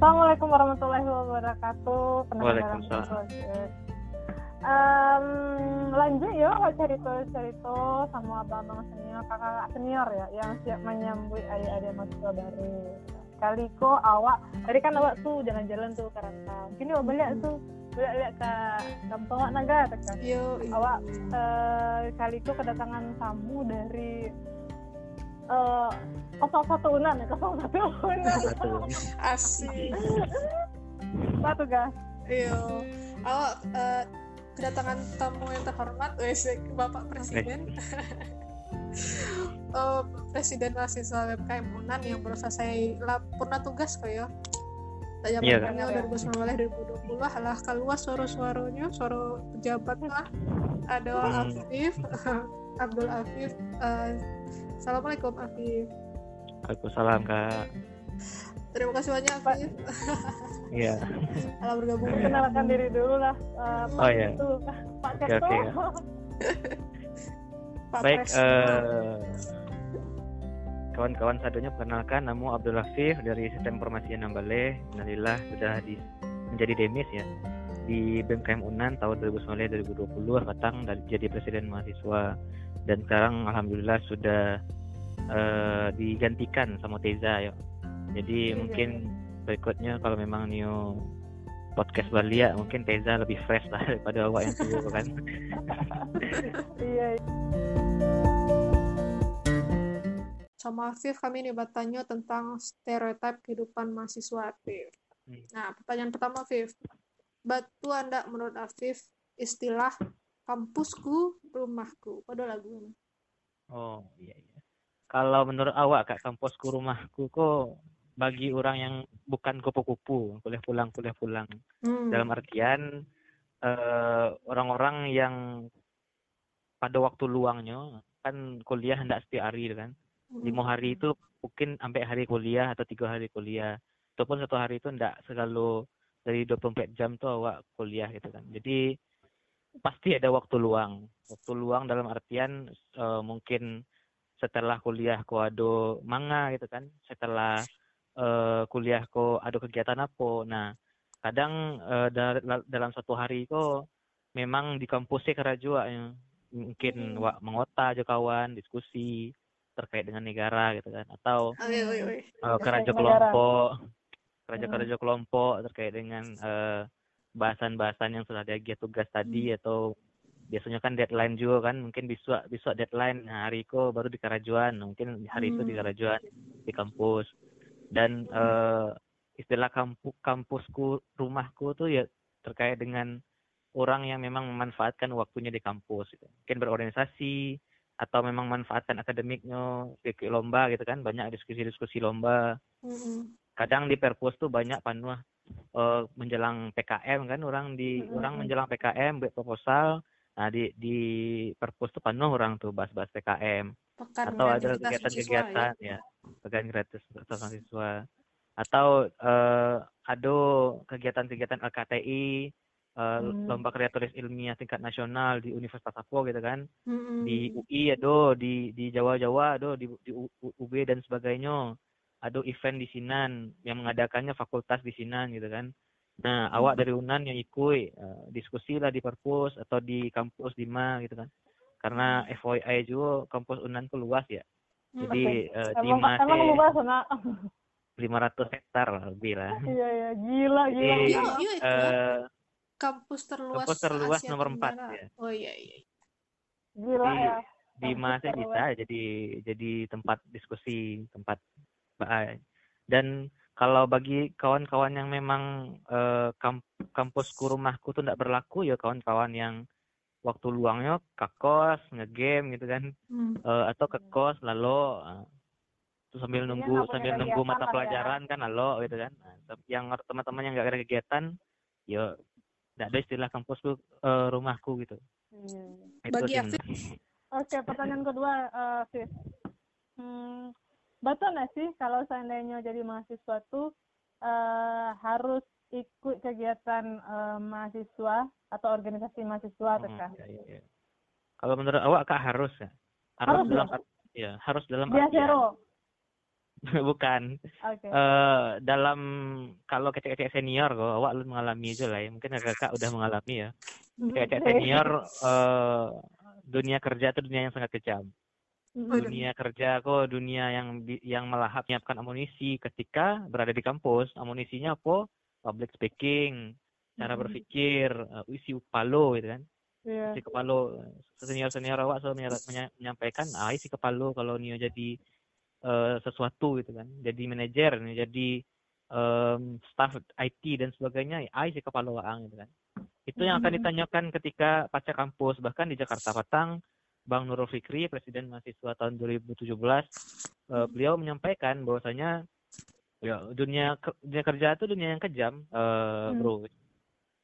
Assalamualaikum warahmatullahi wabarakatuh. Waalaikumsalam. Um, lanjut yuk cerita-cerita sama abang senior, kakak senior ya yang siap menyambut adik-adik mahasiswa baru. Kali ko awak, tadi kan awak tuh jalan-jalan tuh ke Rantau. Kini awak balik tuh, balik lihat ke kampung naga tekan. Yo, Awak eh, kali ko kedatangan tamu dari eh 01 Unan ya, 01 Unan. Satu. asik. Apa tuh guys? Yo, awak eh, kedatangan tamu yang terhormat, wes Bapak Presiden. Oh, Presiden mahasiswa WPKM Unan yang baru selesai lapurna tugas kok ya. Tanya Iya, yeah, kan? 2019 2020 alah keluar suara-suaranya, suara pejabat lah. Ada Hmm. Afif, Abdul Afif. Eh, Assalamualaikum Afif. Waalaikumsalam kak. Terima kasih banyak Afif. Iya. Alah bergabung. Kenalkan diri dulu lah. Eh, Pak Oh, iya. Ketu. Pak Oke, Ketu. oke. Pak Baik, eh, kawan-kawan sadunya perkenalkan nama Abdul Latif dari Sistem Informasi Anambale. Alhamdulillah sudah di, menjadi demis ya di BMKM Unan tahun 2019-2020 datang dari jadi presiden mahasiswa dan sekarang alhamdulillah sudah eh, digantikan sama Teza ya. Jadi Iya. mungkin berikutnya kalau memang new podcast Bali ya mungkin Teza lebih fresh lah daripada awak yang tua kan. Iya. sama Afif kami nih bertanya tentang stereotip kehidupan mahasiswa Afif. Hmm. Nah, pertanyaan pertama Afif. Batu Anda menurut Afif istilah kampusku, rumahku. Pada lagu ini. Oh iya iya. Kalau menurut awak kak kampusku rumahku kok bagi orang yang bukan kupu-kupu kuliah pulang kuliah pulang Hmm. dalam artian eh, orang-orang yang pada waktu luangnya kan kuliah hendak setiap hari kan Hmm. lima hari itu mungkin sampai hari kuliah atau tiga hari kuliah ataupun satu hari itu hendak selalu dari 24 jam tuh awak kuliah gitu kan jadi pasti ada waktu luang waktu luang dalam artian eh, mungkin setelah kuliah ko ada manga gitu kan setelah eh, kuliah ko ada kegiatan apa nah kadang eh, dal- dalam satu hari kok memang di kampusnya kerajua ya. mungkin Hmm. wak mengota aja kawan diskusi terkait dengan negara gitu kan atau oke. eh, Terkait kerja negara. kelompok kerja-kerja kelompok terkait dengan eh, bahasan-bahasan yang sudah diagih tugas tadi atau biasanya kan deadline juga kan mungkin besok besok deadline nah, hari itu baru di kerajuan mungkin hari itu di Hmm. kerajuan di kampus dan eh, istilah kampu, kampusku rumahku tuh ya terkait dengan orang yang memang memanfaatkan waktunya di kampus gitu. mungkin berorganisasi atau memang manfaatkan akademiknya ikut lomba gitu kan banyak diskusi-diskusi lomba Hmm. kadang di perpus tuh banyak panuh eh, menjelang PKM kan orang di Mm-mm. orang menjelang PKM buat proposal. Nah di di perpus tuh penuh orang tuh bahas-bahas PKM Pekan atau ada kegiatan-kegiatan ya? pekan gratis untuk mahasiswa atau eh, ada kegiatan-kegiatan LKTI eh, Hmm. lomba kreatoris ilmiah tingkat nasional di Universitas Apo gitu kan. Hmm. di UI ada di di Jawa Jawa ada di, di UB dan sebagainya ada event di Sinan yang mengadakannya fakultas di Sinan gitu kan nah awak dari Unan yang ikut eh, diskusi lah di perpus atau di kampus di ma gitu kan karena FYI juga kampus Unan tuh luas ya Hmm. jadi eh, di Emang ma emang lu bahas sana. 500 hektar lah lebih lah Iya iya gila gila. Jadi, Iya, iya itu. eh, kampus terluas kampus terluas Asia nomor empat, ya. Oh iya iya. Gila di- ya. di terluas. bisa jadi jadi tempat diskusi tempat dan kalau bagi kawan-kawan yang memang eh, kamp kampusku rumahku tuh tidak berlaku ya kawan-kawan yang waktu luangnya ke kos ngegame gitu kan Hmm. Eh, atau ke kos lalu eh, terus sambil Intinya nunggu punya sambil nunggu mata ya. pelajaran kan lalu gitu kan Nah, tapi yang teman-teman yang nggak ada kegiatan ya tidak ada istilah kampusku eh, rumahku gitu Iya. itu Bagi. Afif, Oke, pertanyaan kedua, Fif. Hmm, betul nggak sih kalau seandainya jadi mahasiswa tuh eh harus ikut kegiatan eh, mahasiswa atau organisasi mahasiswa, Hmm, ya, ya, ya. Kalau menurut awak kak harus ya? Harus, Harus dalam art- ya harus dalam Dia artian zero. bukan Oke. eh dalam kalau kecek-kecek senior kok awak lu mengalami aja lah ya mungkin kakak udah mengalami ya kecek-kecek senior eh dunia kerja itu dunia yang sangat kejam. Dunia kerja kok dunia yang yang melahap menyiapkan amunisi ketika berada di kampus. Amunisinya apa? Public speaking cara berpikir eh, isi upalo gitu kan. Iya. isi kepala senior senior awak selalu menyampaikan ah isi kepala kalau Nio jadi eh, sesuatu gitu kan. Jadi manajer nih jadi em, staff IT dan sebagainya ah isi kepala waang gitu kan. Itu yang akan ditanyakan ketika pasca kampus bahkan di Jakarta Patang Bang Nurul Fikri presiden mahasiswa tahun 2017 eh, beliau menyampaikan bahwasanya ya dunia dunia kerja itu dunia yang kejam eh, Hmm. bro.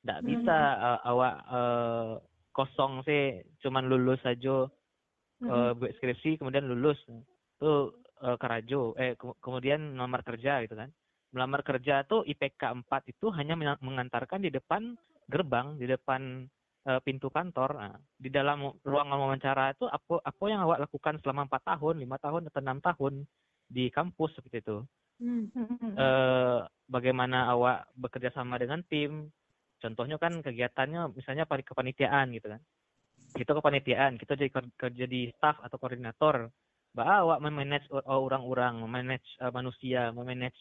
Nggak Hmm. bisa eh, awak eh, kosong sih cuman lulus saja eh, buat skripsi kemudian lulus. Itu eh, kerajo eh ke- kemudian melamar kerja gitu kan. Melamar kerja tuh IPK 4 itu hanya mengantarkan di depan gerbang di depan eh, pintu kantor nah, di dalam ruangan wawancara itu apa apa yang awak lakukan selama empat tahun lima tahun atau enam tahun di kampus seperti itu. Hmm. Eh bagaimana awak bekerja sama dengan tim? Contohnya kan kegiatannya misalnya kepanitiaan gitu kan. Itu kepanitiaan kita jadi ker- kerja di staff atau koordinator. Bahwa awak memanage orang-orang memanage eh, manusia memanage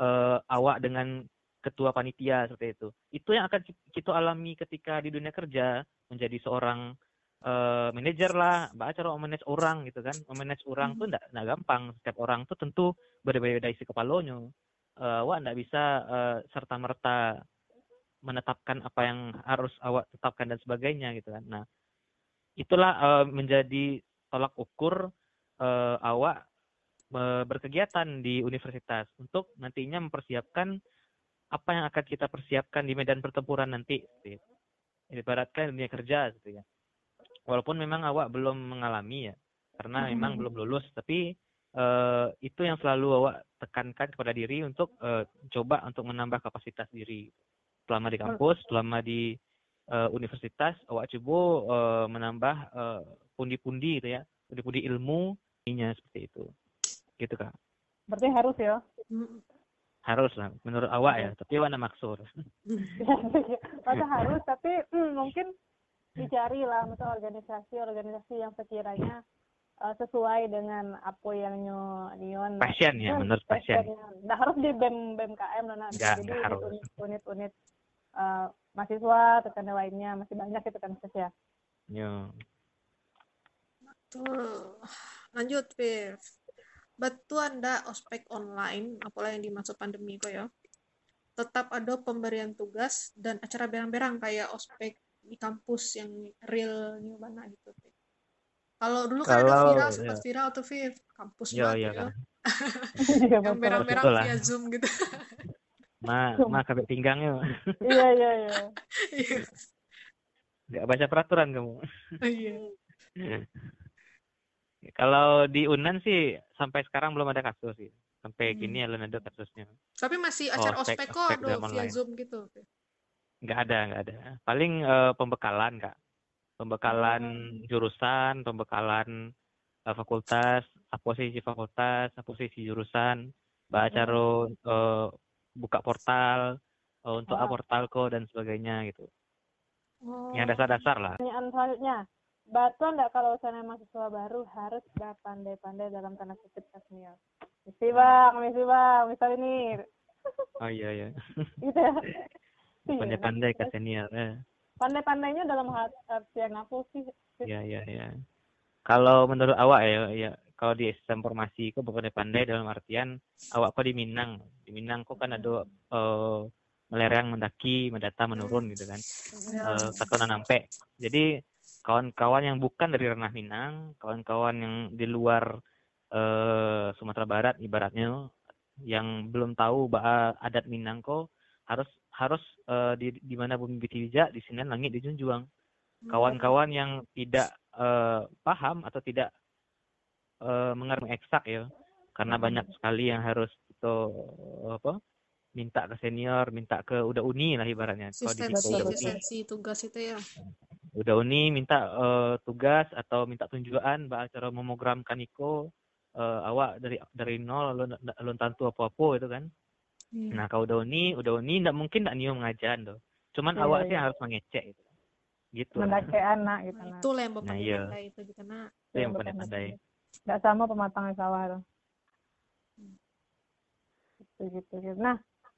eh, awak dengan ketua panitia seperti itu. Itu yang akan ki- kita alami ketika di dunia kerja menjadi seorang eh, manajer lah mbak cara manage orang gitu kan. Memanage orang tuh enggak gampang. Setiap orang tuh tentu berbeda-beda isi kepalanya. Eh, awak nggak bisa serta merta menetapkan apa yang harus awak tetapkan dan sebagainya gitu kan. Nah itulah eh, menjadi tolak ukur eh, awak eh, berkegiatan di universitas untuk nantinya mempersiapkan apa yang akan kita persiapkan di medan pertempuran nanti seperti itu. ibaratkan dunia kerja gitu ya walaupun memang awak belum mengalami ya karena memang Mhm. belum lulus tapi eh, itu yang selalu awak tekankan kepada diri untuk eh, coba untuk menambah kapasitas diri selama di kampus selama di eh, universitas awak coba eh, menambah pundi-pundi gitu ya pundi-pundi ilmu ininya seperti itu gitu kak Berarti harus ya. Hmm. harus lah menurut awak ya tapi nak maksud Masa harus, tapi hmm, mungkin dicari lah masa organisasi-organisasi yang sekiranya eh, sesuai dengan apa yang nyo nion passion ya menurut passion Nah harus di BEM BMKM nah, Nggak, jadi harus. unit- unit-unit eh, mahasiswa tekan lainnya masih banyak itu kan ya. Yo. Tuh. Lanjut, Viv. Betul Anda ospek online, apalah yang dimaksud pandemi kok ya. Tetap ada pemberian tugas dan acara berang-berang kayak ospek di kampus yang realnya mana gitu. Kalau dulu kan ada viral, ya. sempat viral tuh, Viv. Kampus Yo, banget iya ya. kan. Iya, Yang berang-berang via Zoom gitu. Ma, ma kabeh pinggang yo. Iya iya iya. Iya. Nggak baca peraturan kamu. Iya. Kalau di Unan sih sampai sekarang belum ada kasus sih. Sampai Hmm. gini belum ada kasusnya. Tapi masih acara Ospek- ospek kok ospek ada dalam via online. Zoom gitu. Nggak ada, nggak ada. Paling eh, pembekalan kak. Pembekalan jurusan, pembekalan eh, fakultas, apa sih isi fakultas, apa sih isi jurusan, baca eh, buka portal eh, untuk Ah. portal kok dan sebagainya gitu. Oh. Yang dasar-dasar lah. Pertanyaan selanjutnya, Batu enggak kalau misalnya mahasiswa baru harus berpandai-pandai dalam tanda kutip senior? Misi bang, misi bang, misal ini, Oh iya iya. gitu ya. Iya. Pandai-pandai ke senior. Eh. Pandai-pandainya dalam artian apa sih? Iya iya iya. Kalau menurut awak ya, ya kalau di sistem formasi kok bukan pandai dalam artian awak kok di Minang. Di Minang kok kan ada eh, melerang mendaki, mendata, menurun gitu kan. Ya. Eh, Katonan nampe. Jadi kawan-kawan yang bukan dari ranah Minang, kawan-kawan yang di luar eh, Sumatera Barat ibaratnya yang belum tahu bahwa adat Minang kok harus harus eh, di di mana bumi Bitijak di sini langit dijunjung kawan-kawan yang tidak eh, paham atau tidak eh, mengerti eksak ya karena banyak sekali yang harus kita apa minta ke senior minta ke udah uni lah ibaratnya kalau di situ udah uni. asistensi tugas itu ya. Udah uni minta eh, tugas atau minta tunjukan bahwa cara memogramkan iko eh, awak dari dari nol alun alun tantu apa-apa itu kan. Hmm. Nah, kau udah uni, udah uni ndak mungkin ndak nium ngajar tuh. Cuman Iya, awak sih iya. yang harus mengecek gitu. Gitu. mendake anak gitu Nah, nah. itulah yang Nah, bapak iya. pandai itu juga nak. Itu yang paling pandai. nggak sama pematangan sawah tuh gitu gitu, gitu. nah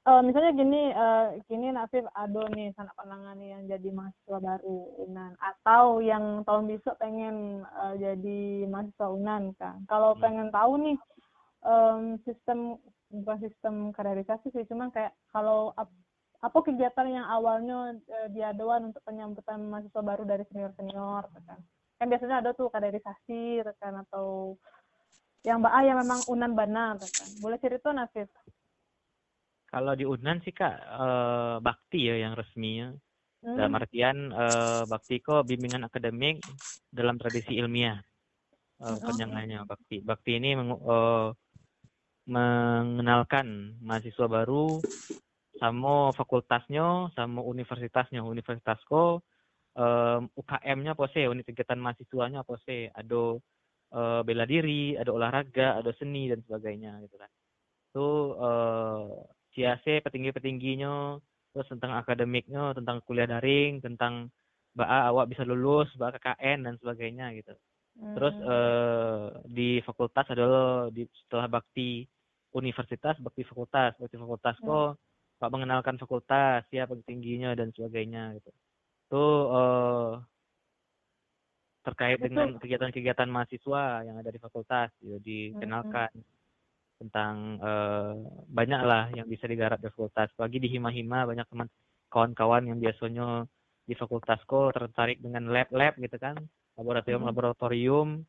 eh, misalnya gini eh, gini Nafif ado nih sanak pandangan nih yang jadi mahasiswa baru unan atau yang tahun besok pengen eh, jadi mahasiswa unan kan kalau Hmm. pengen tahu nih em, sistem bukan sistem kaderisasi sih cuman kayak kalau ap- apa kegiatan yang awalnya eh, diadakan untuk penyambutan mahasiswa baru dari senior senior kan. Kan biasanya ada tuh kaderisasi kan atau yang mbak A yang memang unan benar kan. Boleh cerita Nafif Kalau di Unan sih Kak eh, bakti ya yang resminya. Hmm, Dalam artian eh, bakti kok bimbingan akademik dalam tradisi ilmiah. Eh, Oke. Penyangannya bakti. Bakti ini mengu- eh, mengenalkan mahasiswa baru sama fakultasnya sama universitasnya. Universitas kok eh, UKM-nya apa sih? Unit kegiatan mahasiswanya apa sih? Ada eh, bela diri, ada olahraga, ada seni dan sebagainya gitu kan. Itu eh CAC petinggi-petingginya, terus tentang akademiknya, tentang kuliah daring, tentang BA awak bisa lulus, BA KKN dan sebagainya gitu. Terus hmm, eh, di fakultas adalah di setelah bakti universitas, bakti fakultas, bakti fakultas Hmm. kok Pak mengenalkan fakultas, siapa petingginya dan sebagainya gitu. Itu eh, terkait Itu- dengan kegiatan-kegiatan mahasiswa yang ada di fakultas gitu, dikenalkan tentang eh, banyak lah yang bisa digarap di fakultas. Apalagi di hima-hima banyak teman kawan-kawan yang biasanya di fakultas kok tertarik dengan lab-lab gitu kan, laboratorium-laboratorium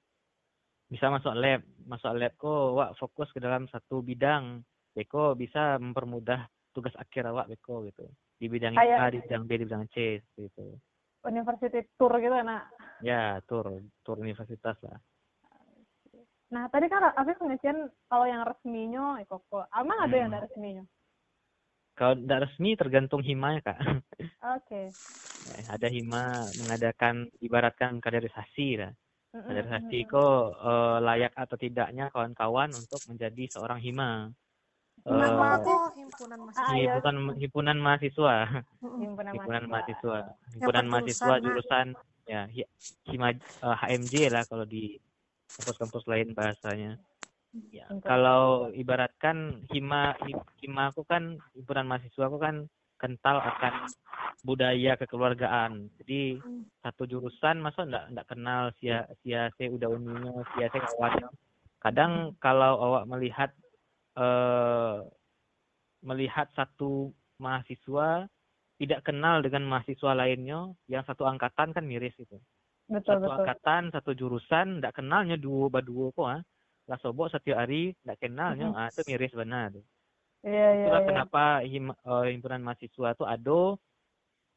bisa masuk lab, masuk lab kok wak fokus ke dalam satu bidang, beko bisa mempermudah tugas akhir awak beko gitu. Di bidang Kayak- A, di bidang B, di bidang C seperti itu. university tour gitu nak Ya, tur, tur universitas lah. Nah tadi kan Afif ngecen kalau yang resminya eh, koko emang ada yang Hmm. ada resminya Kalau tidak resmi tergantung himanya kak. oke Eh, ada hima mengadakan ibaratkan kaderisasi lah. Kaderisasi mm-mm. kok eh, layak atau tidaknya kawan-kawan untuk menjadi seorang hima. Hima himpunan Ah, mahasiswa. iya. himpunan himpunan mahasiswa, himpunan himpunan mahasiswa mahasiswa, himpunan Dapat mahasiswa jurusan, ya hi- hima eh, HMJ lah kalau di kampus-kampus lain bahasanya. Ya, kalau ibaratkan hima hi- hima aku kan himpunan mahasiswa aku kan kental akan budaya kekeluargaan. Jadi Hmm. satu jurusan masa enggak enggak kenal sia sia se udah uninya, sia se kawannya. Kadang kalau awak melihat eh melihat satu mahasiswa tidak kenal dengan mahasiswa lainnya yang satu angkatan kan miris itu betul satu betul. angkatan satu jurusan ndak kenalnya dua baduo kok ah. Lah sobok setiap hari ndak kenalnya Mhm. ah itu miris benar. Iya iya itulah iya. kenapa him- eh, himpunan mahasiswa itu ada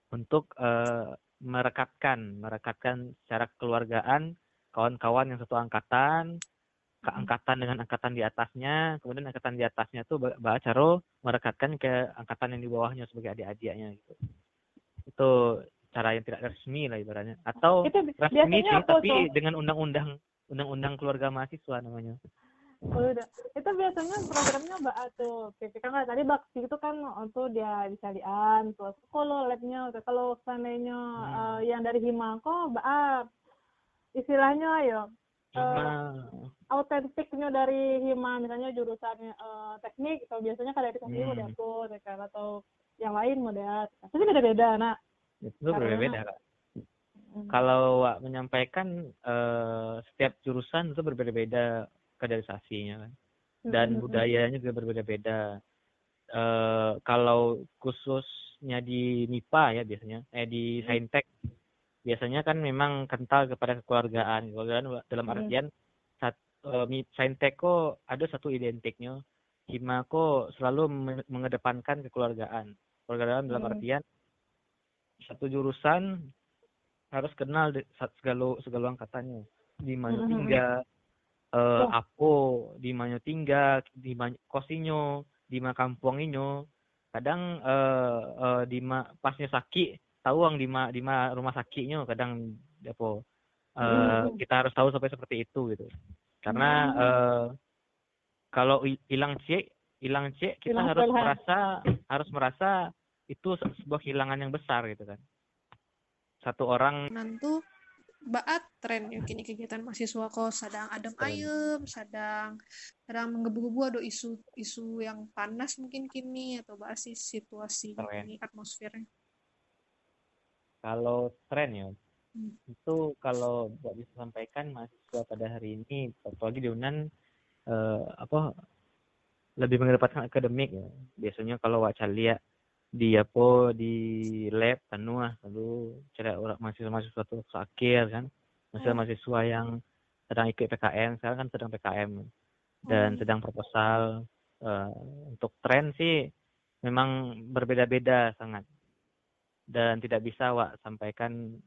untuk eh, merekatkan merekatkan secara kekeluargaan kawan-kawan yang satu angkatan ke angkatan dengan angkatan di atasnya kemudian angkatan di atasnya tuh ba- ba- cara merekatkan ke angkatan yang di bawahnya sebagai adik-adiknya gitu. Itu cara yang tidak resmi lah ibaratnya. Atau itu resmi sih tapi tuh? dengan undang-undang undang-undang keluarga mahasiswa namanya. Udah. Itu biasanya programnya mbak tuh PP kan tadi bakti itu kan untuk dia di salian terus kalau labnya. Udah kalau seandainya Hmm. eh, yang dari hima kok mbak istilahnya ya Eh, Hima autentiknya dari hima misalnya jurusannya eh, teknik atau biasanya kaderisasi Hmm. mau diatur ya kan? Atau yang lain mau diatur pasti beda-beda nak itu Karena- berbeda Kak. Hmm. kalau Wak menyampaikan eh, setiap jurusan itu berbeda-beda kaderisasinya kan dan Mm-mm. budayanya juga berbeda-beda eh kalau khususnya di MIPA ya biasanya eh di Hmm. Saintek biasanya kan memang kental kepada kekeluargaan kekeluargaan dalam Hmm. artian sat, eh, Mi- Saintek kok ada satu identiknya Hima kok selalu men- mengedepankan kekeluargaan kekeluargaan dalam Hmm. artian satu jurusan harus kenal segala segala angkatannya di mana Mhm. tinggal eh Oh. apo di mana tinggal di mana kosinyo di mana kampunginyo kadang eh eh, di ma pasnya sakit tahu ang di ma di ma rumah sakitnya kadang apa eh Mhm. kita harus tahu sampai seperti itu gitu karena Hmm. eh, kalau hi- hilang C hilang C kita Hilang harus merasa harus merasa itu se- sebuah kehilangan yang besar gitu kan satu orang Nantu baat tren ya kini kegiatan mahasiswa kok sedang adem ayem, sedang sedang menggebu-gebu ada isu isu yang panas mungkin kini atau bahas sih situasi Tren. ini atmosfernya. kalau tren ya Hmm. itu kalau buat bisa sampaikan mahasiswa pada hari ini apalagi di Unan eh, apa lebih mengedepankan akademik ya biasanya kalau wak lihat di apa di lab tanua lalu cara orang mahasiswa mahasiswa tuh akhir kan mahasiswa mahasiswa yang sedang ikut PKM sekarang kan sedang PKM dan Hmm. sedang proposal Eh, untuk tren sih memang berbeda-beda sangat dan tidak bisa wak sampaikan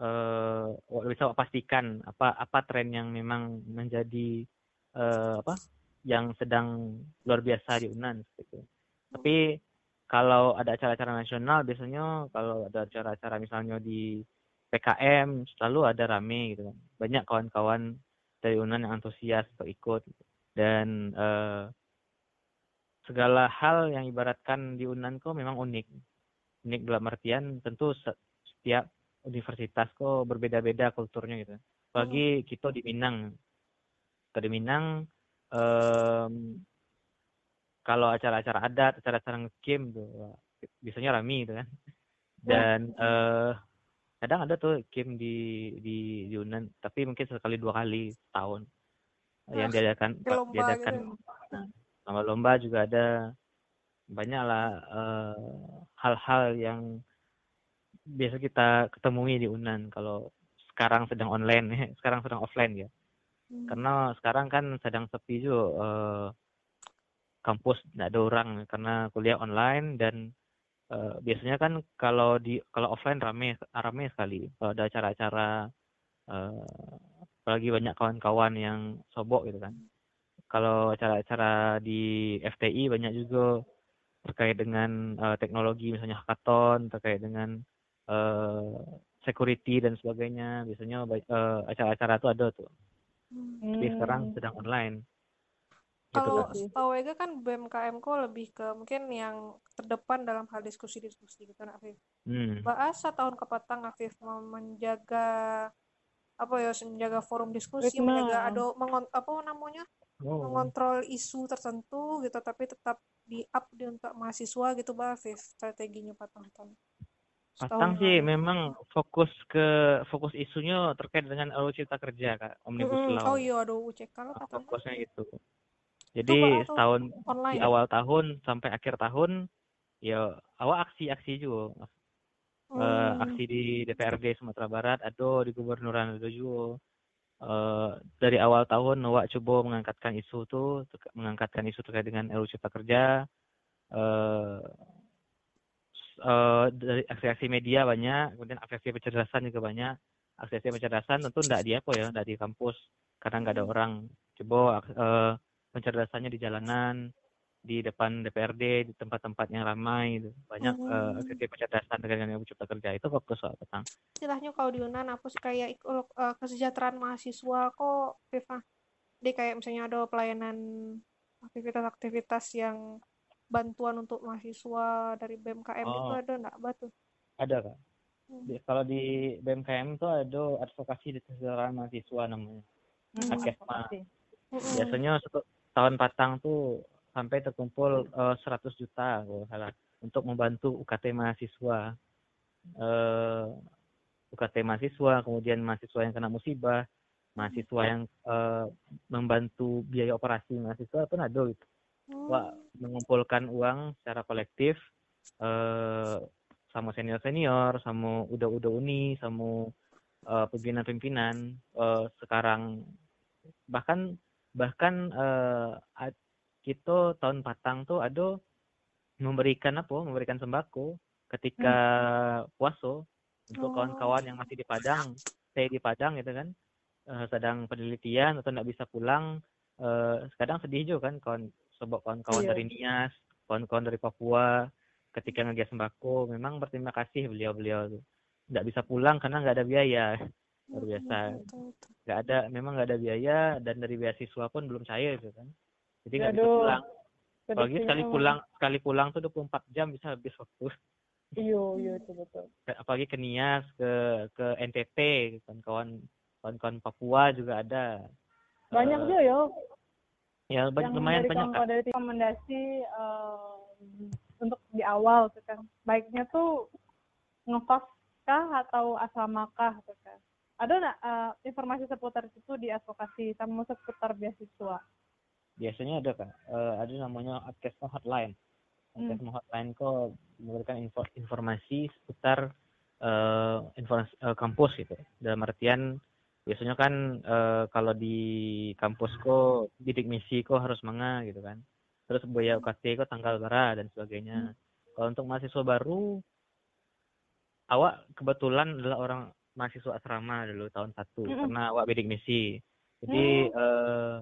eh wak bisa wak pastikan apa apa tren yang memang menjadi eh, apa yang sedang luar biasa di Unan seperti itu. Tapi kalau ada acara-acara nasional biasanya kalau ada acara-acara misalnya di PKM selalu ada rame gitu kan. Banyak kawan-kawan dari Unan yang antusias untuk ikut dan eh, segala hal yang ibaratkan di Unan kok memang unik. Unik dalam artian tentu se- setiap universitas kok berbeda-beda kulturnya gitu. Apalagi kita di Minang. Kita di Minang em, kalau acara-acara adat, acara-acara ngekim tuh wah, biasanya rame gitu kan. Dan eh kadang ada tuh kim di di di Unan, tapi mungkin sekali dua kali setahun yang Ah, diadakan kayak lomba diadakan gitu. lomba-lomba juga ada banyak lah eh, hal-hal yang biasa kita ketemui di Unan kalau sekarang sedang online sekarang sedang offline ya Hmm. karena sekarang kan sedang sepi juga eh, kampus tidak ada orang karena kuliah online dan eh, biasanya kan kalau di kalau offline rame rame sekali kalau ada acara-acara eh, apalagi banyak kawan-kawan yang sobok gitu kan kalau acara-acara di FTI banyak juga terkait dengan eh, teknologi misalnya hackathon terkait dengan eh, security dan sebagainya biasanya eh, acara-acara itu ada tuh Hmm. tapi sekarang Hmm. sedang online gitu Kalau kan setahu Ega kan BMKM kok lebih ke mungkin yang terdepan dalam hal diskusi-diskusi gitu kan Afif. hmm. Bahasa tahun kepatang Afif mau menjaga apa ya menjaga forum diskusi, Ritme. menjaga ada mengon, apa namanya oh. mengontrol isu tertentu gitu tapi tetap di up di untuk mahasiswa gitu Mbak Afif strateginya patang tahun. Patang sih lalu. memang fokus ke fokus isunya terkait dengan RUU Cipta Kerja kak Omnibus Mm-mm. Law Oh iya ada UCK lo Ah, katanya fokusnya itu jadi atau setahun di awal tahun sampai akhir tahun ya awal aksi-aksi juga. Eh, Hmm. aksi di DPRD Sumatera Barat ada di Gubernuran ada juga. Eh, dari awal tahun Wak coba mengangkatkan isu terka- mengangkatkan isu terkait dengan RUU Cipta Kerja. S- eh, dari aksi-aksi media banyak kemudian aksi-aksi pencerdasan juga banyak. Aksi-aksi pencerdasan tentu tidak di apa ya tidak di kampus. Karena nggak ada orang. Coba eh, pencerdasannya di jalanan di depan DPRD di tempat-tempat yang ramai gitu. banyak Hmm. aksi-aksi pencerdasan terkait dengan Cipta Kerja itu fokus soal petang istilahnya kalau di Yunan apa sih kayak eh, kesejahteraan mahasiswa kok Viva dia kayak misalnya ada pelayanan aktivitas-aktivitas yang bantuan untuk mahasiswa dari BMKM itu Oh. ada enggak batu ada kak Hmm. Di- kalau di BMKM itu ada advokasi di kesejahteraan mahasiswa namanya Hmm, Akesma. biasanya satu tahun patang tuh sampai terkumpul eh, 100 juta kalau salah untuk membantu UKT mahasiswa. Eh UKT mahasiswa kemudian mahasiswa yang kena musibah mahasiswa yang eh, membantu biaya operasi mahasiswa pun ada gitu. Wah, mengumpulkan uang secara kolektif eh sama senior senior sama udah-udah uni sama eh, pimpinan-pimpinan. Eh, sekarang bahkan bahkan eh, kita tahun patang tuh ada memberikan apa? Memberikan sembako ketika puasa untuk Oh. kawan-kawan yang masih di Padang stay di Padang gitu kan. Eh, sedang penelitian atau nggak bisa pulang eh, kadang sedih juga kan kawan sebab kawan-kawan Iya. dari Nias kawan-kawan dari Papua ketika ngegas sembako. Memang berterima kasih beliau-beliau tuh. Nggak bisa pulang karena nggak ada biaya luar biasa. nggak ada memang nggak ada biaya dan dari beasiswa pun belum cair gitu kan. Jadi nggak bisa pulang. apalagi sekali pulang sekali pulang tuh 24 jam bisa habis waktu. Iya, iya itu betul. apalagi ke Nias ke ke NTT kan kawan kawan-kawan Papua juga ada. Banyak Eh, juga yo. ya banyak yang lumayan dari banyak kawan-kawan dari rekomendasi em, untuk di awal tuh kan. Baiknya tuh ngekos kah atau asrama kah tuh kan. Ada nggak eh, informasi seputar itu di advokasi sama seputar beasiswa? biasanya ada kan eh, ada namanya Adkesma Hotline Hmm. Adkesma Hotline kok memberikan info- informasi seputar eh, informasi eh, kampus gitu. Dalam artian biasanya kan eh, kalau di kampus kok bidik misi kok harus manga gitu kan. Terus biaya UKT kok tanggal berapa dan sebagainya. Kalau untuk mahasiswa baru awak kebetulan adalah orang mahasiswa asrama dulu tahun satu Mm-mm. karena awak bidik misi. Jadi eh,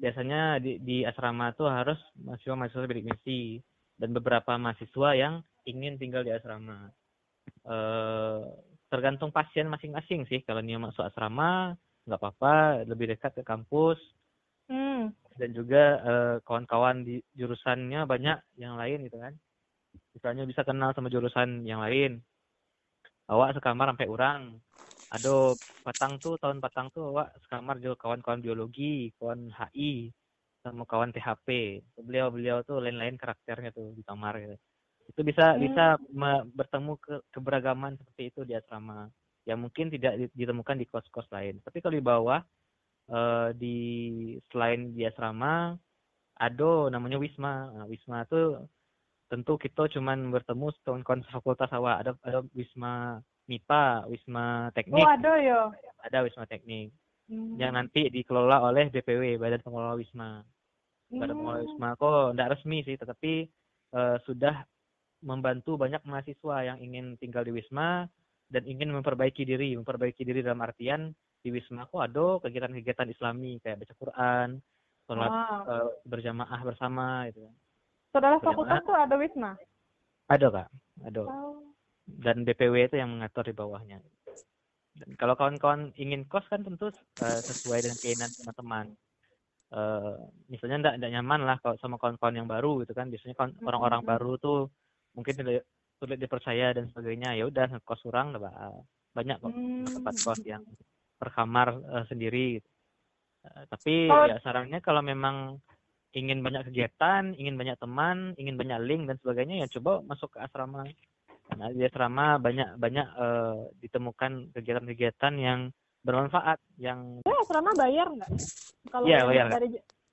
biasanya di, di asrama tuh harus mahasiswa mahasiswa bidik misi dan beberapa mahasiswa yang ingin tinggal di asrama. Eh tergantung pasien masing-masing sih. Kalau dia masuk asrama nggak apa-apa lebih dekat ke kampus. Hmm. dan juga eh, kawan-kawan di jurusannya banyak yang lain gitu kan. Misalnya bisa kenal sama jurusan yang lain awak sekamar sampai orang aduh patang tuh tahun patang tuh awak sekamar juga kawan-kawan biologi kawan HI sama kawan THP beliau-beliau tuh lain-lain karakternya tuh di kamar gitu. Itu bisa Hmm. bisa bertemu ke keberagaman seperti itu di asrama. Yang mungkin tidak di- ditemukan di kos-kos lain. Tapi kalau di bawah eh, di selain di asrama ada namanya wisma. Nah, wisma itu tentu kita cuman bertemu kawan-kawan fakultas awak ada ada wisma MIPA wisma teknik Oh ada yo. ada wisma teknik Hmm. yang nanti dikelola oleh BPW Badan Pengelola Wisma Badan Pengelola Hmm. Wisma kok tidak resmi sih tetapi eh, sudah membantu banyak mahasiswa yang ingin tinggal di Wisma dan ingin memperbaiki diri memperbaiki diri dalam artian di Wisma kok ada kegiatan-kegiatan Islami kayak baca Quran sholat Ah. eh, berjamaah bersama gitu kan Saudara fakultas tuh ada wisma. ada kak ada Oh. dan BPW itu yang mengatur di bawahnya. Dan kalau kawan-kawan ingin kos kan tentu eh, sesuai dengan keinginan teman-teman. Eh, misalnya enggak, enggak nyaman lah kalau sama kawan-kawan yang baru gitu kan. Biasanya Mm, orang-orang mm, mm. baru tuh mungkin tidak sulit dipercaya dan sebagainya. Ya udah ngekos orang lah banyak kok Hmm. tempat kos yang per kamar eh, sendiri. gitu. Eh, tapi Kalau- ya sarannya kalau memang ingin banyak kegiatan, ingin banyak teman, ingin banyak link dan sebagainya ya coba masuk ke asrama. Karena di asrama banyak banyak eh, ditemukan kegiatan-kegiatan yang bermanfaat, yang Eh, asrama bayar nggak? Kalau yang bayar, dari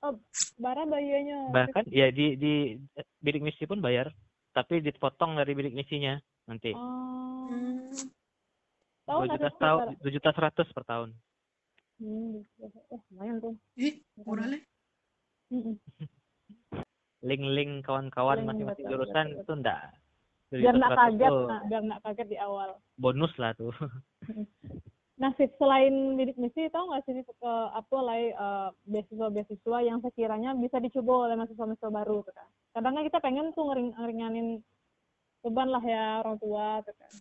oh, bara bayarnya. bahkan ya di di eh, bidik misi pun bayar, tapi dipotong dari bidik misinya nanti. Oh. Hmm. Tahu nggak juta juta seratus per tahun. Hmm, eh, lumayan tuh. Ih, murah leh. Link-link kawan-kawan masing-masing jurusan betul, itu enggak. Biar juta nggak seratus kaget, nah, biar nggak kaget di awal. bonus lah tuh. Nah, Sip, selain bidik misi, tahu nggak sih ke apa lah eh, beasiswa-beasiswa yang sekiranya bisa dicoba oleh mahasiswa-mahasiswa baru, tuh kan? Kadang kan kita pengen tuh ngering ngeringanin beban lah ya orang tua, tuh kan?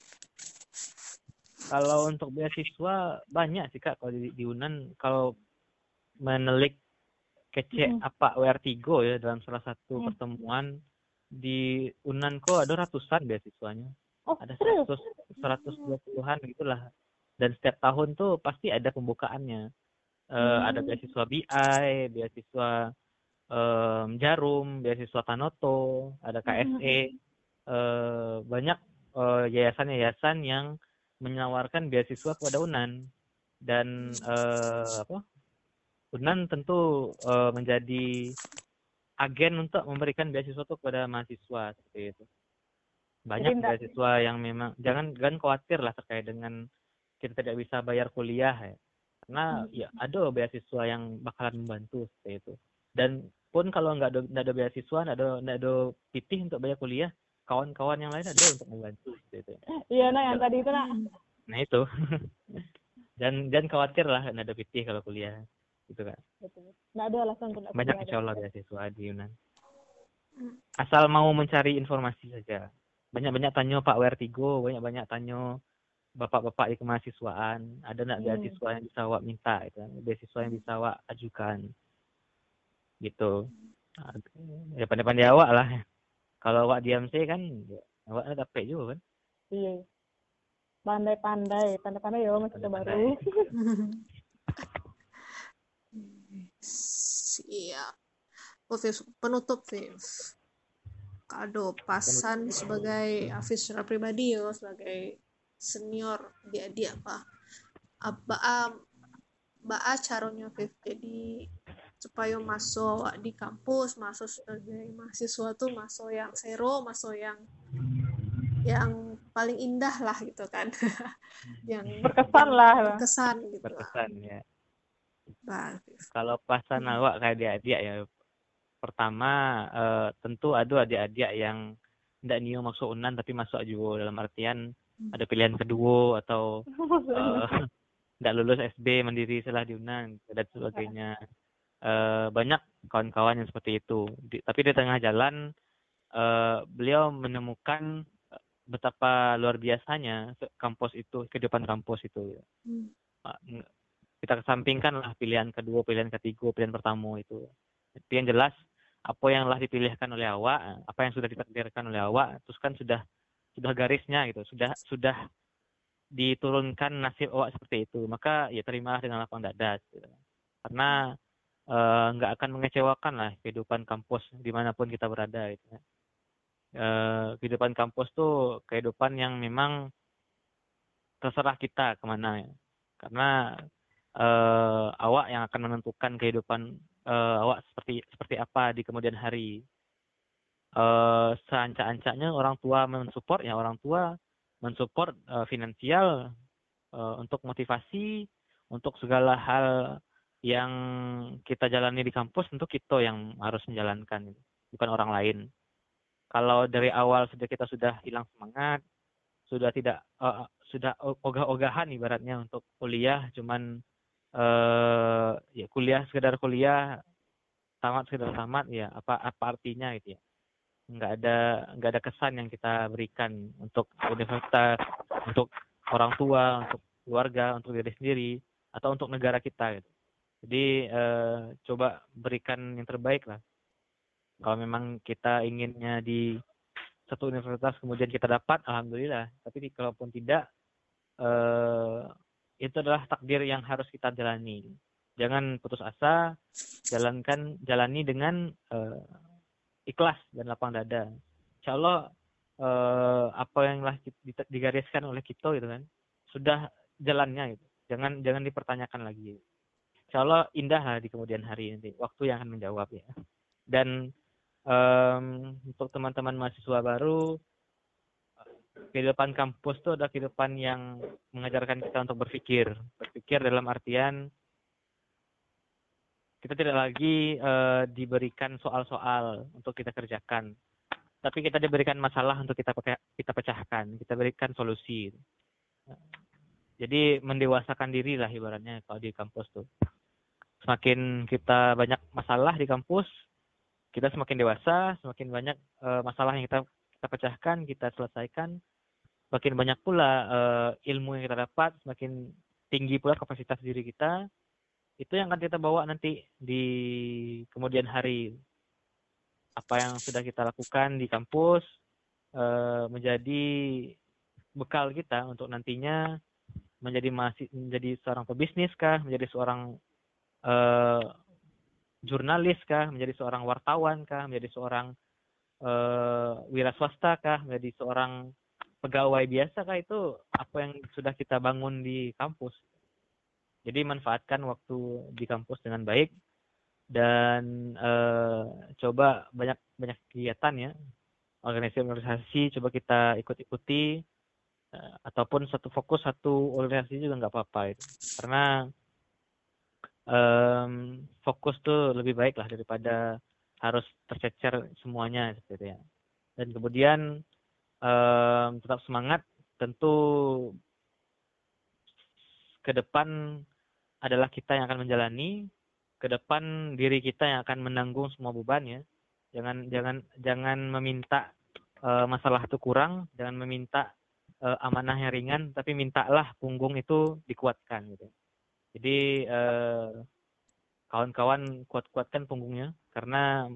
Kalau untuk beasiswa banyak sih Kak kalau di, di Unan kalau menelik kece Mm. apa WR3 ya dalam salah satu Mm. pertemuan di Unan kok ada ratusan beasiswanya. Oh, Ada serius? 100 120-an gitulah. Dan setiap tahun tuh pasti ada pembukaannya. Eh, Hmm. ada beasiswa BI, beasiswa em, Jarum, beasiswa Tanoto, ada KSE. Eh, banyak eh, yayasan-yayasan yang menawarkan beasiswa kepada Unan dan eh, apa Unan tentu eh, menjadi agen untuk memberikan beasiswa itu kepada mahasiswa seperti itu banyak Jadi beasiswa yang memang jangan jangan khawatir lah terkait dengan kita tidak bisa bayar kuliah ya karena Hmm. ya ada beasiswa yang bakalan membantu seperti itu dan pun kalau nggak ada nggak ada beasiswa nggak ada nggak ada pitih untuk bayar kuliah kawan-kawan yang lain ada untuk membantu seperti itu Iya, nah yang tadi itu, nak. Nah itu. dan jangan khawatir lah nggak ada PT kalau kuliah gitu kan. Betul. Nggak ada alasan untuk Banyak kuliah, insya Allah beasiswa di Yunan. Hmm. Asal mau mencari informasi saja. Banyak-banyak tanya Pak WR3, banyak-banyak tanya bapak-bapak di kemahasiswaan ada nggak Hmm. beasiswa yang bisa awak minta itu kan? beasiswa yang bisa awak ajukan gitu ya pandai-pandai awak lah kalau awak diam sih kan awak ada dapat juga kan Iya. Pandai-pandai, pandai-pandai ya masih baru. Siap. Oh, Viv, penutup, Viv. Kado pasan sebagai Hafiz secara pribadi ya, sebagai senior dia-dia apa apa am baa caranya Viv jadi supaya masuk di kampus masuk sebagai mahasiswa tuh masuk yang sero masuk yang yang paling indah lah gitu kan yang Berkesan lah. berkesan gitu lah berkesan ya Viv. kalau pasan Hmm. awak kayak adik-adik ya pertama eh, tentu ada adik-adik yang tidak nio masuk unan tapi masuk juga dalam artian Hmm. ada pilihan kedua atau tidak lulus SB mandiri setelah di unan dan sebagainya Eh, banyak kawan-kawan yang seperti itu Di- tapi di tengah jalan eh, beliau menemukan eh, betapa luar biasanya kampus itu kehidupan kampus itu Hmm. Kita kesampingkan lah pilihan kedua, pilihan ketiga, pilihan pertama itu. Tapi yang jelas apa yang telah dipilihkan oleh awak, apa yang sudah ditakdirkan oleh awak, terus kan sudah sudah garisnya gitu, sudah sudah diturunkan nasib awak seperti itu, maka ya terimalah dengan lapang dada. Gitu. Karena eh, nggak akan mengecewakan lah kehidupan kampus di mana pun kita berada. Gitu. Eh, kehidupan kampus tuh kehidupan yang memang terserah kita ke mana ya. Karena eh, awak yang akan menentukan kehidupan eh, awak seperti seperti apa di kemudian hari. Eh, seancak-ancaknya orang tua mensupport ya orang tua mensupport eh, finansial eh, untuk motivasi untuk segala hal yang kita jalani di kampus tentu kita yang harus menjalankan bukan orang lain. Kalau dari awal sudah kita sudah hilang semangat, sudah tidak eh, sudah ogah-ogahan ibaratnya untuk kuliah cuman eh ya kuliah sekedar kuliah tamat sekedar tamat ya apa apa artinya gitu ya. Nggak ada nggak ada kesan yang kita berikan untuk universitas untuk orang tua untuk keluarga untuk diri sendiri atau untuk negara kita gitu. Jadi eh, coba berikan yang terbaik lah. Kalau memang kita inginnya di satu universitas kemudian kita dapat alhamdulillah. Tapi kalaupun tidak eh itu adalah takdir yang harus kita jalani. Jangan putus asa jalankan jalani dengan eh, ikhlas dan lapang dada. Insya Allah eh, apa yang lah di- digariskan oleh kita gitu kan sudah jalannya gitu. Jangan jangan dipertanyakan lagi. Insya Allah indah lah di kemudian hari nanti. Waktu yang akan menjawab ya. Dan em, untuk teman-teman mahasiswa baru kehidupan kampus itu adalah kehidupan yang mengajarkan kita untuk berpikir. Berpikir dalam artian kita tidak lagi eh, diberikan soal-soal untuk kita kerjakan tapi kita diberikan masalah untuk kita pakai kita pecahkan kita berikan solusi. Jadi mendewasakan diri lah ibaratnya kalau di kampus tuh. Semakin kita banyak masalah di kampus kita semakin dewasa semakin banyak eh, masalah yang kita kita pecahkan kita selesaikan. Semakin banyak pula eh, ilmu yang kita dapat semakin tinggi pula kapasitas diri kita. Itu yang akan kita bawa nanti di kemudian hari. Apa yang sudah kita lakukan di kampus eh, menjadi bekal kita untuk nantinya menjadi masih menjadi seorang pebisnis kah menjadi seorang eh, jurnalis kah menjadi seorang wartawan kah menjadi seorang eh, wira swasta kah? Menjadi seorang pegawai biasa kah? Itu apa yang sudah kita bangun di kampus. Jadi manfaatkan waktu di kampus dengan baik. Dan eh, coba banyak banyak kegiatan ya. Organisasi-organisasi coba kita ikut-ikuti. Eh, ataupun satu fokus satu organisasi juga nggak apa-apa itu. Karena em, fokus tuh lebih baik lah daripada harus tercecer semuanya seperti itu ya. Dan kemudian em, tetap semangat tentu ke depan adalah kita yang akan menjalani ke depan diri kita yang akan menanggung semua beban ya. Jangan jangan jangan meminta eh, masalah itu kurang jangan meminta eh, amanah yang ringan tapi mintalah punggung itu dikuatkan gitu. Jadi eh, kawan-kawan kuat-kuatkan punggungnya karena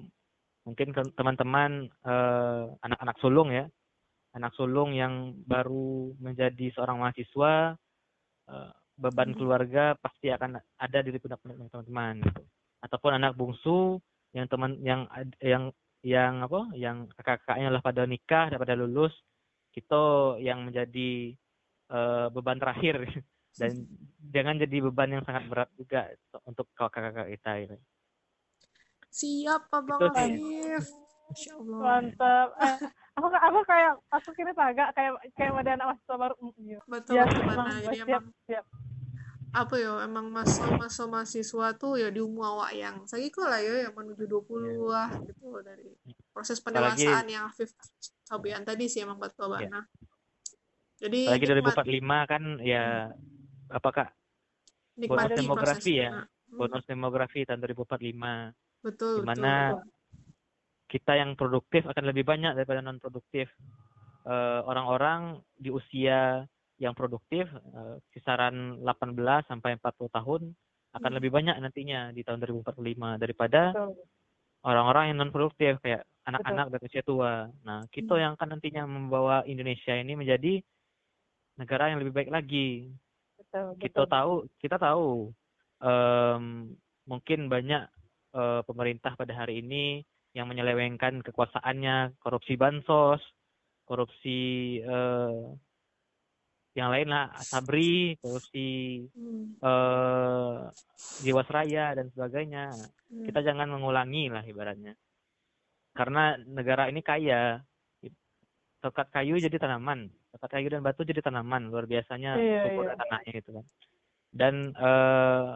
mungkin teman-teman eh, anak-anak sulung ya. Anak sulung yang baru menjadi seorang mahasiswa eh, beban Hmm. keluarga pasti akan ada di pundak teman-teman gitu. Ataupun anak bungsu yang teman yang yang yang apa? Yang kakak-kakaknya lah pada nikah dan pada lulus kita yang menjadi eh, beban terakhir. Dan jangan jadi beban yang sangat berat juga untuk kakak-kakak kita gitu. Siap, Abang Itu sih. Afif. Masya Allah. mantap eh, aku aku kayak aku kira agak kayak kayak ada anak mahasiswa baru Mm, iya. Betul, Ya, betul emang, Bana. Jadi siap, emang siap. apa ya emang masa-masa mahasiswa tuh ya di umur awak yang saya kok lah ya yang menuju 20 lah gitu dari proses Apalagi- pendewasaan yang Afif sampaikan tadi sih emang betul Iya. Bana. Jadi nikmat, 2045 kan ya apakah nikmati bonus demografi ya. Hmm, bonus demografi tahun 2045 betul, di mana betul. kita yang produktif akan lebih banyak daripada non produktif Eh, orang-orang di usia yang produktif eh, kisaran 18 sampai 40 tahun akan Hmm. lebih banyak nantinya di tahun 2045 daripada Betul. orang-orang yang non produktif kayak anak-anak dan usia tua. Nah, kita Hmm. yang akan nantinya membawa Indonesia ini menjadi negara yang lebih baik lagi. betul, Kita betul. tahu, kita tahu em, mungkin banyak eh, pemerintah pada hari ini yang menyelewengkan kekuasaannya, korupsi bansos, korupsi eh, yang lain lah, Sabri, korupsi Hmm, eh, Jiwasraya dan sebagainya. Hmm. kita jangan mengulangi lah ibaratnya. Karena negara ini kaya. Tokat kayu jadi tanaman. Tokat kayu dan batu jadi tanaman. Luar biasanya subur iya. tanahnya gitu kan. Dan eh,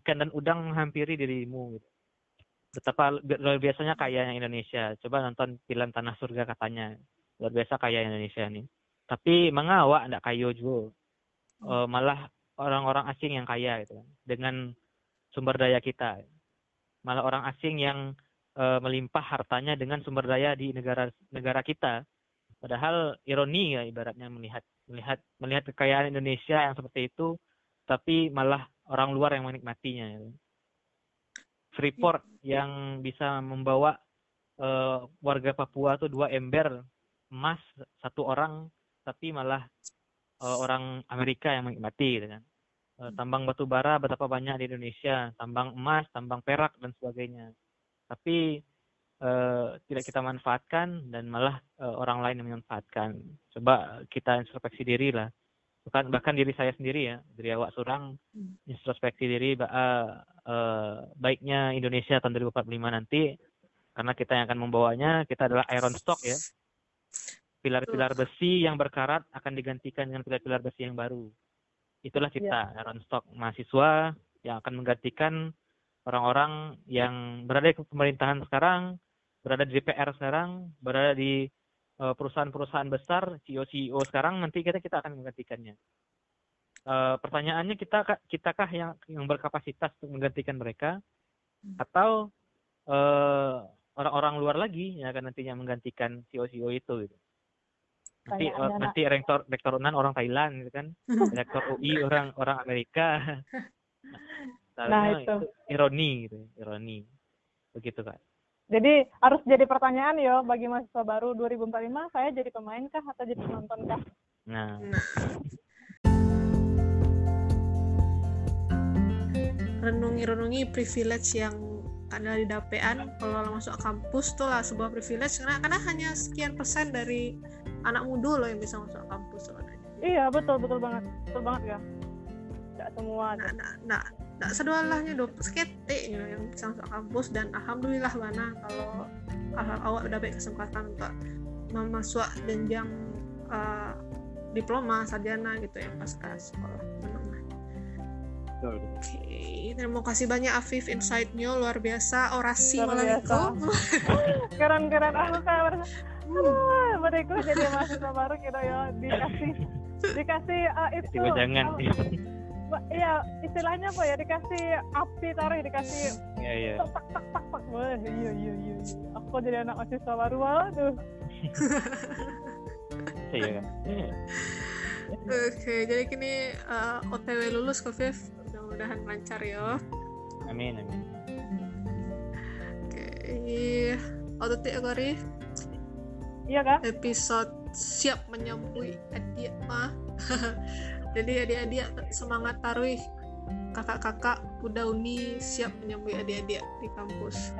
ikan dan udang menghampiri dirimu gitu. Betapa lu- luar biasanya kayanya Indonesia. Coba nonton film Tanah Surga katanya. Luar biasa kaya Indonesia ini. Tapi mengawak ndak kayu juga Eh, malah orang-orang asing yang kaya gitu kan. Dengan sumber daya kita. Malah orang asing yang eh, melimpah hartanya dengan sumber daya di negara negara kita. Padahal ironi ya ibaratnya melihat melihat melihat kekayaan Indonesia yang seperti itu. Tapi malah orang luar yang menikmatinya ya. Freeport yang bisa membawa eh, warga Papua tuh dua ember emas satu orang tapi malah eh, orang Amerika yang menikmati gitu kan Eh, tambang batu bara betapa banyak di Indonesia, tambang emas, tambang perak dan sebagainya. Tapi eh, tidak kita manfaatkan dan malah eh, orang lain yang memanfaatkan. Coba kita introspeksi diri lah. Bahkan bahkan diri saya sendiri ya, dari awak surang Hmm. introspeksi diri ba- eh, eh, baiknya Indonesia tahun 2045 nanti karena kita yang akan membawanya, kita adalah iron stock ya. Pilar-pilar besi yang berkarat akan digantikan dengan pilar-pilar besi yang baru itulah kita Iron Stock mahasiswa yang akan menggantikan orang-orang yang berada di pemerintahan sekarang, berada di DPR sekarang, berada di perusahaan-perusahaan besar, CEO-CEO sekarang nanti kita kita akan menggantikannya. Eh, pertanyaannya kita kitakah yang yang berkapasitas untuk menggantikan mereka atau eh, orang-orang luar lagi yang akan nantinya menggantikan CEO-CEO itu gitu. Nanti eh, nanti rektor rektor UNAN orang Thailand gitu kan rektor UI orang orang Amerika. Nah, Seharusnya itu. ironi gitu, ironi. Begitu kan. Jadi harus jadi pertanyaan yo bagi mahasiswa baru 2045 saya jadi pemain kah atau jadi penonton kah? Nah, renungi-renungi privilege yang ada di dapean kalau masuk kampus tuh lah sebuah privilege karena karena hanya sekian persen dari anak muda loh yang bisa masuk kampus sebenarnya. Iya betul betul banget betul banget ya. Tidak semua. Nah, nah, nah, nah sedualahnya dong skete gitu, yang bisa masuk kampus dan alhamdulillah mana kalau hal awak udah baik kesempatan untuk memasuk jenjang eh, diploma sarjana gitu ya pasca sekolah. Menengah. Oke, terima kasih banyak Afif. Insight-nya luar biasa. Orasi Luar malam itu. Keren-keren aku Hmm. "Ah, mereka jadi mahasiswa baru kita ya. Dikasih dikasih uh, itu jangan. uh, iya istilahnya apa ya dikasih api taruh dikasih Iya, iya. tak tak tak tak tak Wah, iya iya iya aku jadi anak mahasiswa baru waduh Iya kan. Oke, jadi kini uh, OTW lulus kok, Viv. Mudah-mudahan lancar ya. Amin, amin. Oke, otot ya Kori. Iya kan? Episode siap menyambui adik mah. jadi adik-adik semangat taruh. Kakak-kakak udah uni siap menyambut adik-adik di kampus.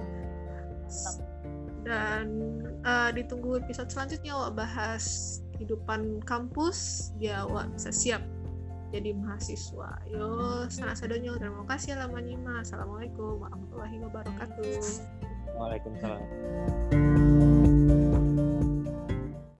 Dan uh, ditunggu episode selanjutnya wak bahas kehidupan kampus. Ya wak bisa siap jadi mahasiswa. Yo sangat sadonyo terima kasih lama nyima assalamualaikum warahmatullahi wabarakatuh. Waalaikumsalam